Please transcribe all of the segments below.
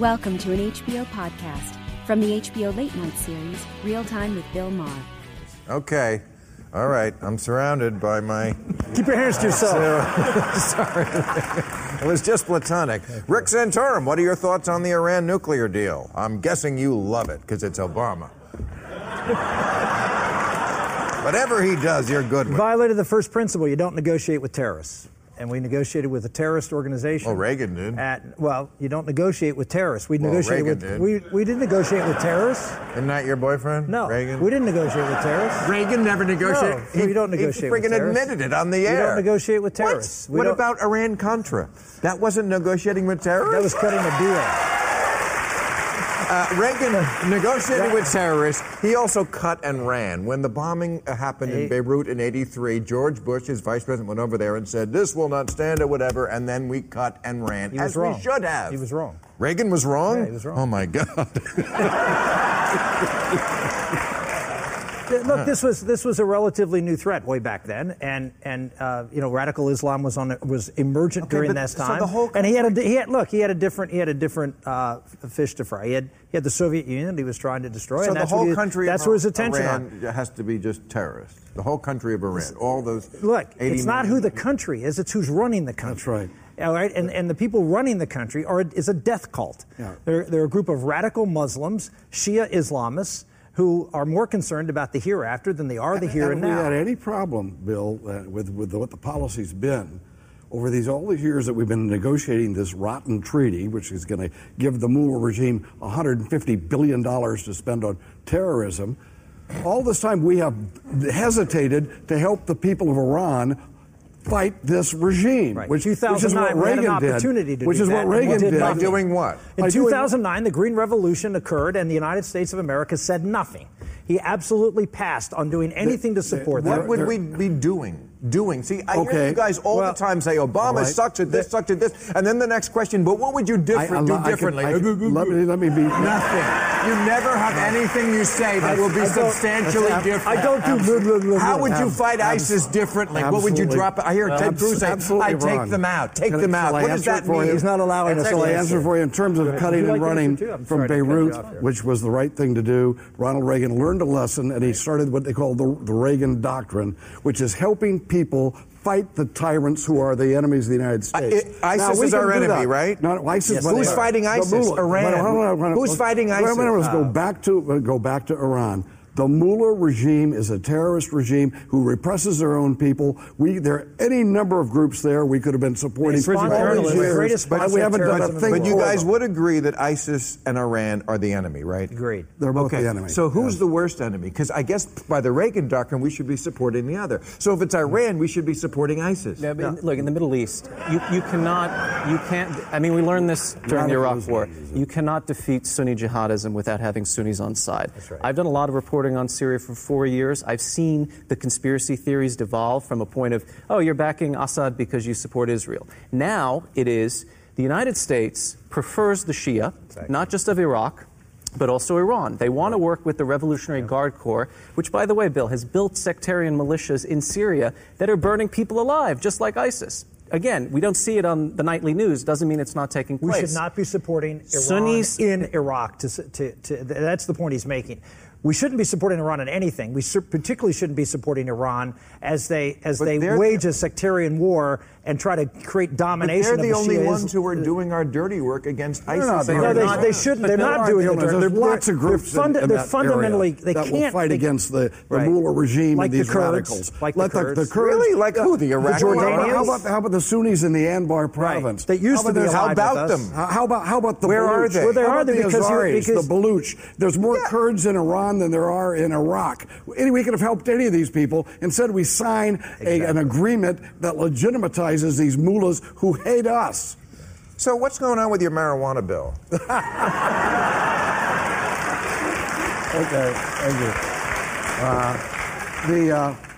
Welcome to an HBO podcast from the HBO Late Night series, Real Time with Bill Maher. Okay. All right. I'm surrounded by my. Keep your hands to yourself. Sorry. it was just platonic. Rick Santorum, what are your thoughts on the Iran nuclear deal? I'm guessing you love it because it's Obama. Whatever he does, you're good with. Violated the first principle you don't negotiate with terrorists. And we negotiated with a terrorist organization. Oh, Reagan did. At, well, you don't negotiate with terrorists. We Well, negotiated Reagan with did. we we didn't negotiate with terrorists. Isn't that your boyfriend? No, Reagan. we didn't negotiate with terrorists. Reagan never negotiated. No, you don't negotiate He with freaking admitted it on the air. We don't negotiate with terrorists. We What about Iran Contra? That wasn't negotiating with terrorists. That was cutting a deal. Uh, Reagan negotiated with terrorists. He also cut and ran. When the bombing uh, happened in Beirut in 83, George Bush, his vice president, went over there and said, This will not stand or whatever. And then we cut and ran, He as was wrong. we should have. He was wrong. Reagan was wrong? Yeah, he was wrong. Oh, my God. Look, this was this was a relatively new threat way back then, and and uh, you know radical Islam was on was emergent Okay, during that so time. the whole and he had a he had look he had a different he had a different uh, fish to fry. He had he had the Soviet Union that he was trying to destroy. so and the that's whole he- country That's where his attention Iran on. has to be just terrorists. The whole country of Iran. All those. Look, 80 it's not who the country is; it's who's running the country. That's right. All right, and, and the people running the country are is a death cult. Yeah. They're, they're a group of radical Muslims, Shia Islamists, who are more concerned about the hereafter than they are the here and, Have we now. had any problem, Bill, uh, with, with what the policy's been over these all these years that we've been negotiating this rotten treaty, which is going to give the Mullah regime 150 billion dollars to spend on terrorism? All this time we have hesitated to help the people of Iran fight this regime, Right. which, which is 2009, what we had an Reagan opportunity did. to which do is that, what Reagan did did. By doing what? In By doing- 2009, the Green Revolution occurred, and the United States of America said nothing. He absolutely passed on doing anything to support What that. would we be doing? Doing. See, I hear you guys all Well, the time say Obama right. sucks at this, sucked at this, and then the next question, but what would you I- I- do I differently? I can- let me let me be Nothing. You never have anything you say that will be I substantially I different. don't do blah, blah, blah, How would you fight ISIS differently? What would you drop? I hear Ted Cruz say, absolutely I take them out. Take them out. What does that mean? He's not allowing us Shall I answer for you in terms of cutting and running answer too? I'm from sorry to cut you Beirut, which was the right thing to do? Ronald Reagan learned a lesson, and he started what they call the, the Reagan Doctrine, which is helping people fight the tyrants who are the enemies of the United States. I- ISIS we is our enemy, that. right? No, ISIS. Yes, Who's fighting ISIS? Iran. Wait, hold on, hold on. Who's fighting Wait a minute, ISIS? Let's go back to go back to Iran. The Mullah regime is a terrorist regime who represses their own people. We there are any number of groups there we could have been supporting The for all journalists, these years, but we haven't done a thing. But you guys would agree that ISIS and Iran are the enemy, right? Agreed. They're both Okay, the enemy. so who's Yeah. the worst enemy? Because I guess by the Reagan doctrine, we should be supporting the other. So if it's Iran, we should be supporting ISIS. Yeah, but look, in the Middle East, you, you cannot, you can't, I mean, we learned this during the Iraq War. You cannot defeat Sunni jihadism without having Sunnis on side. right. I've done a lot of reporting on Syria for four years. I've seen the conspiracy theories devolve from a point of, oh, you're backing Assad because you support Israel. Now it is the United States prefers the Shia, not just of Iraq, but also Iran. They want to work with the Revolutionary Guard Corps, which, by the way, Bill, has built sectarian militias in Syria that are burning people alive, just like ISIS. Again, we don't see it on the nightly news. Doesn't mean it's not taking place. We should not be supporting Iran Sunnis- in Iraq. To, to, to, that's the point he's making. We shouldn't be supporting Iran in anything. We cer- particularly shouldn't be supporting Iran as they as But they wage a sectarian war and try to create But domination. they're the of only Shias. ones who are doing our dirty work against ISIS. not and doing No, our they, they shouldn't. They're not doing the there's dirty. They're, lots of groups they're, funda- in, in they're that fundamentally area they that can't will fight they- against the, the Right. Mullah regime Like and the these Kurds, radicals. like the Kurds. the, Kurds. Really? Like who? The Iraqis? Jordanians? How about how about the Sunnis in the Anbar province? That used how to be about How about them? How how about how about the Where Baluch? are they? Well, they are about the because Azaris, because- the Baluch. There's more Kurds in Iran than there are in Iraq. Any, we could have helped any of these people. Instead, we sign a, an agreement that legitimizes these mullahs who hate us. So, what's going on with your marijuana bill? Okay, thank you. Uh, the, uh,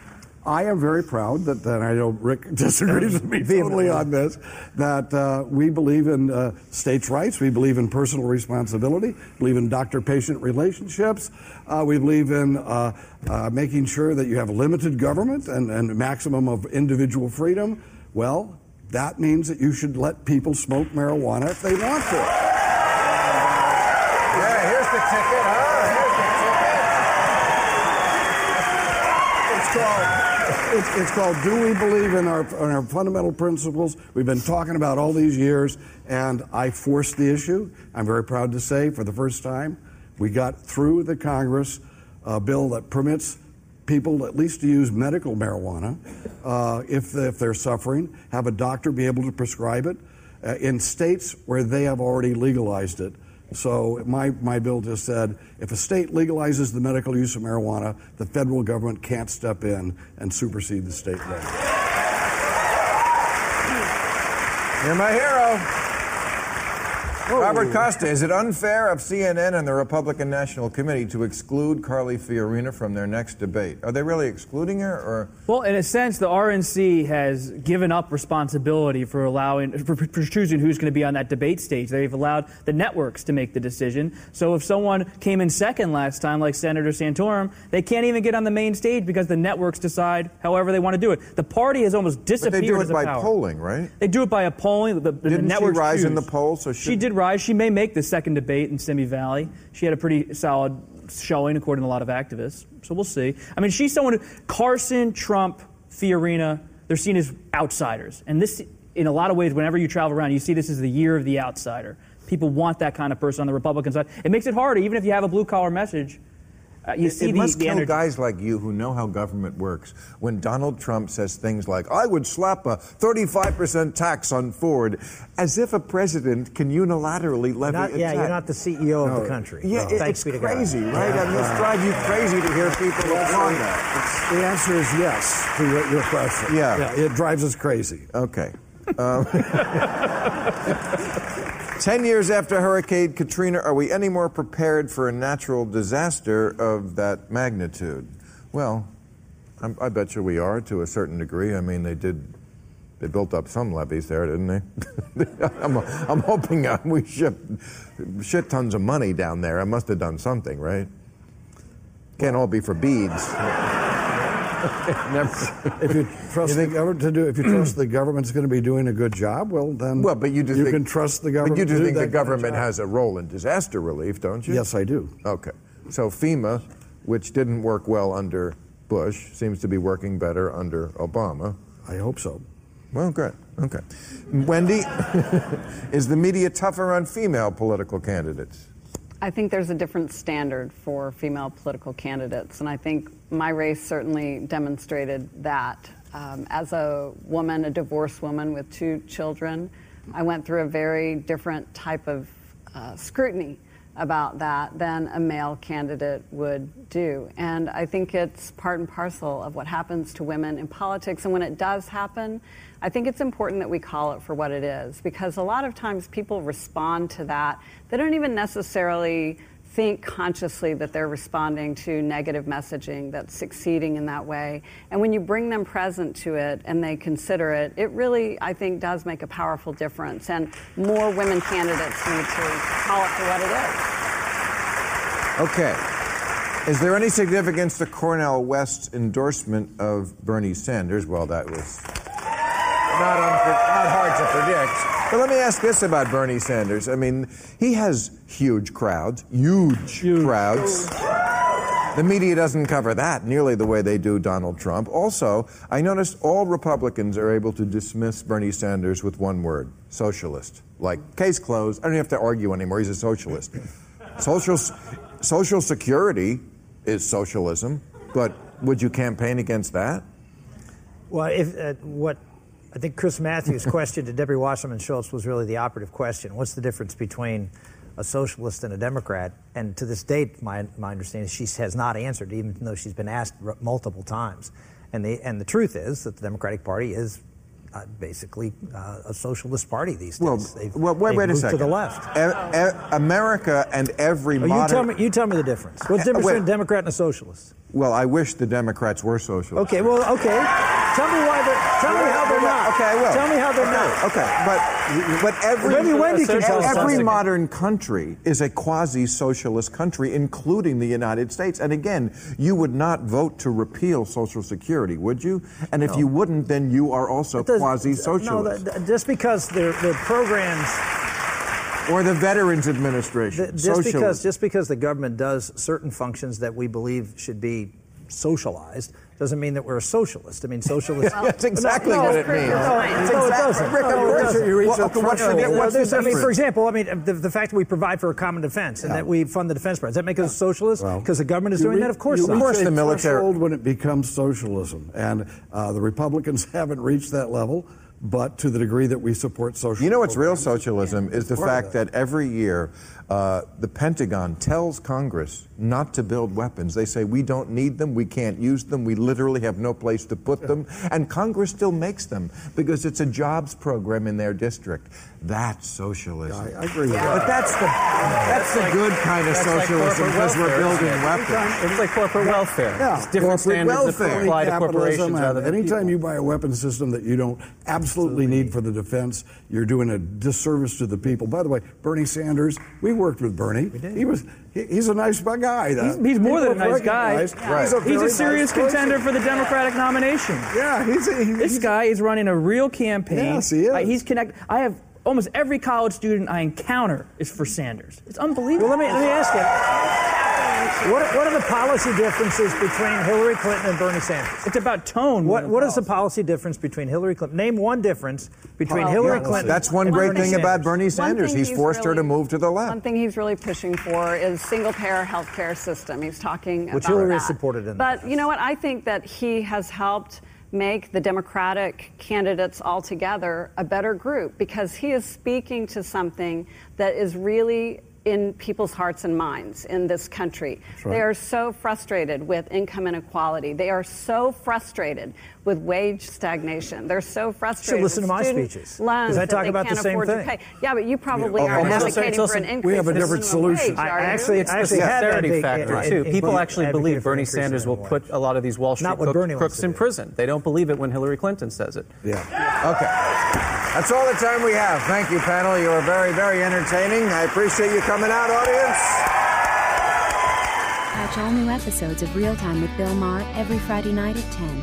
I am very proud that, that I know Rick disagrees with me totally on this, that uh, we believe in uh, states' rights, we believe in personal responsibility, believe in doctor-patient relationships, uh, we believe in uh, uh, making sure that you have limited government and, and maximum of individual freedom. Well, that means that you should let people smoke marijuana if they want to. Yeah, here's the ticket, huh? It's called, it's, it's called Do We Believe in our, in our Fundamental Principles? We've been talking about all these years, and I forced the issue. I'm very proud to say, for the first time, we got through the Congress a bill that permits people at least to use medical marijuana uh, if, if they're suffering, have a doctor be able to prescribe it uh, in states where they have already legalized it. So my, my bill just said if a state legalizes the medical use of marijuana, the federal government can't step in and supersede the state law. You're my hero. Robert Costa, is it unfair of CNN and the Republican National Committee to exclude Carly Fiorina from their next debate? Are they really excluding her, or Well, in a sense, the RNC has given up responsibility for allowing for, for choosing who's going to be on that debate stage. They've allowed the networks to make the decision. So if someone came in second last time, like Senator Santorum, they can't even get on the main stage because the networks decide however they want to do it. The party has almost but disappeared they do as it a by power. polling, right? They do it by a polling. The, the Didn't she networks rise in the poll, so she should- rise. She may make the second debate in Simi Valley. She had a pretty solid showing, according to a lot of activists. So we'll see. I mean, she's someone. Who, Carson, Trump, Fiorina. They're seen as outsiders, and this, in a lot of ways, whenever you travel around, you see this is the year of the outsider. People want that kind of person on the Republican side. It makes it harder, even if you have a blue collar message. Uh, you It, see it the, must the kill energy. guys like you who know how government works. When Donald Trump says things like, I would slap a 35% tax on Ford, as if a president can unilaterally levy Not, a yeah, you're not the CEO of the country. Yeah, No, it- it's be to God. crazy, right? Yeah, I mean, it's drive you crazy to hear people applaud that. The answer is yes to your, your question. Yeah. It drives us crazy. Okay. Um, Ten years after Hurricane Katrina, are we any more prepared for a natural disaster of that magnitude? Well, I'm, I bet you we are to a certain degree. I mean, they did. They built up some levees there, didn't they? I'm, I'm hoping uh, we shipped shit tons of money down there. I must have done something, right? Can't all be for beads. Never. If you trust the government to do, if you trust the government's going to be doing a good job, well then, Well, but you just you think, can trust the government. But you just do think the government has a role in disaster relief, don't you? Yes, I do. Okay. So FEMA, which didn't work well under Bush, seems to be working better under Obama. I hope so. Well, good. Okay. Wendy, is the media tougher on female political candidates? I think there's a different standard for female political candidates, and I think my race certainly demonstrated that. Um, as a woman, a divorced woman with two children, I went through a very different type of uh, scrutiny about that than a male candidate would do. And I think it's part and parcel of what happens to women in politics. And when it does happen, I think it's important that we call it for what it is because a lot of times people respond to that. They don't even necessarily think consciously that they're responding to negative messaging that's succeeding in that way. And when you bring them present to it and they consider it, it really, I think, does make a powerful difference. And more women candidates need to call it for what it is. Okay. Is there any significance to Cornel West's endorsement of Bernie Sanders? Well, that was not, not hard to predict. But let me ask this about Bernie Sanders. I mean, he has huge crowds, huge, crowds. The media doesn't cover that nearly the way they do Donald Trump. Also, I noticed all Republicans are able to dismiss Bernie Sanders with one word socialist. Like, case closed. I don't have to argue anymore. He's a socialist. Social, social security is socialism, but would you campaign against that? Well, if uh, what I think Chris Matthews' question to Debbie Wasserman Schultz was really the operative question. What's the difference between a socialist and a Democrat? And to this date, my, my understanding is she has not answered, even though she's been asked r- multiple times. And the, and the truth is that the Democratic Party is uh, basically uh, a socialist party these days. Well, They've- well wait, they've wait a second. To the left. E- e- America and every Oh, you, tell me, you tell me the difference. What's the Uh, difference wait. between a Democrat and a socialist? Well, I wish the Democrats were socialists. Okay, well, okay. Tell me why they're. Tell me how they're not. Okay, I will. Tell me how they're okay, not. Okay, but but every Maybe Wendy can tell every modern country is a quasi-socialist country, including the United States. And again, you would not vote to repeal Social Security, would you? And if you wouldn't, then you are also quasi-socialist. No, just because their their programs. or the Veterans Administration. Th- Just because, just because the government does certain functions that we believe should be socialized doesn't mean that we're a socialist. I mean, socialist. That's exactly No, what it means. No, no, It's it doesn't. No, it doesn't. you reach Well, the what's the- What's the I mean, for example, I mean, the, the fact that we provide for a common defense and Yeah. that we fund the defense branch, does that make us a socialist? Well, Because the government is doing re- that? Of course you not. reach course the military- threshold when it becomes socialism, and uh, the Republicans haven't reached that level. But to the degree that we support socialism, You know what's real socialism is the fact that every year uh, the Pentagon tells Congress not to build weapons. They say we don't need them, we can't use them, we literally have no place to put them, and Congress still makes them because it's a jobs program in their district. That's socialism. I, I agree with But that's the that's the good kind of That's like socialism because we're building isn't it? weapons. It's like corporate welfare. Yeah, It's different corporate standards that apply to corporations rather than anytime people. you buy a weapon system that you don't absolutely need for the defense, you're doing a disservice to the people. By the way, Bernie Sanders, we worked with Bernie. We did. He was he, he's a nice guy. He's, he's more than a nice guy. Right. He's a, He's a serious nice contender for the Democratic nomination. Yeah, he's a, he, This guy is running a real campaign. Yes, he is. Uh, he's connected. I have almost every college student I encounter is for Sanders. It's unbelievable. Well, let me, let me ask you. What, what are the policy differences between Hillary Clinton and Bernie Sanders? it's about tone. What, what is the policy. policy difference between Hillary Clinton? Name one difference between Well, Hillary yeah, Clinton. That's one and great Bernie thing about Bernie Sanders. thing He's forced her to move to the left. One thing he's really pushing for is single-payer health care system. He's talking Which about Hillary that. has supported in But past. you know what? I think that he has helped make the Democratic candidates altogether a better group because he is speaking to something that is really in people's hearts and minds in this country. right. They are so frustrated with income inequality. They are so frustrated with wage stagnation. They're so frustrated. listen to my speeches, Loans 'cause I that talk they about the can't same afford to thing. pay. Yeah, but you probably Yeah, are oh, almost- advocating for an we increase. have a in different minimum solution. wage, I are you? actually, It's I the actually had that sincerity big- factor too. in- in- People in- actually believe Bernie Sanders will put a lot of these Wall Street Not what crook- Bernie wants crooks in prison. They don't believe it when Hillary Clinton says it. yeah. Okay. That's all the time we have. Thank you, panel. You are very, very entertaining. I appreciate you coming out, audience. Catch all new episodes of Real Time with Bill Maher every Friday night at 10,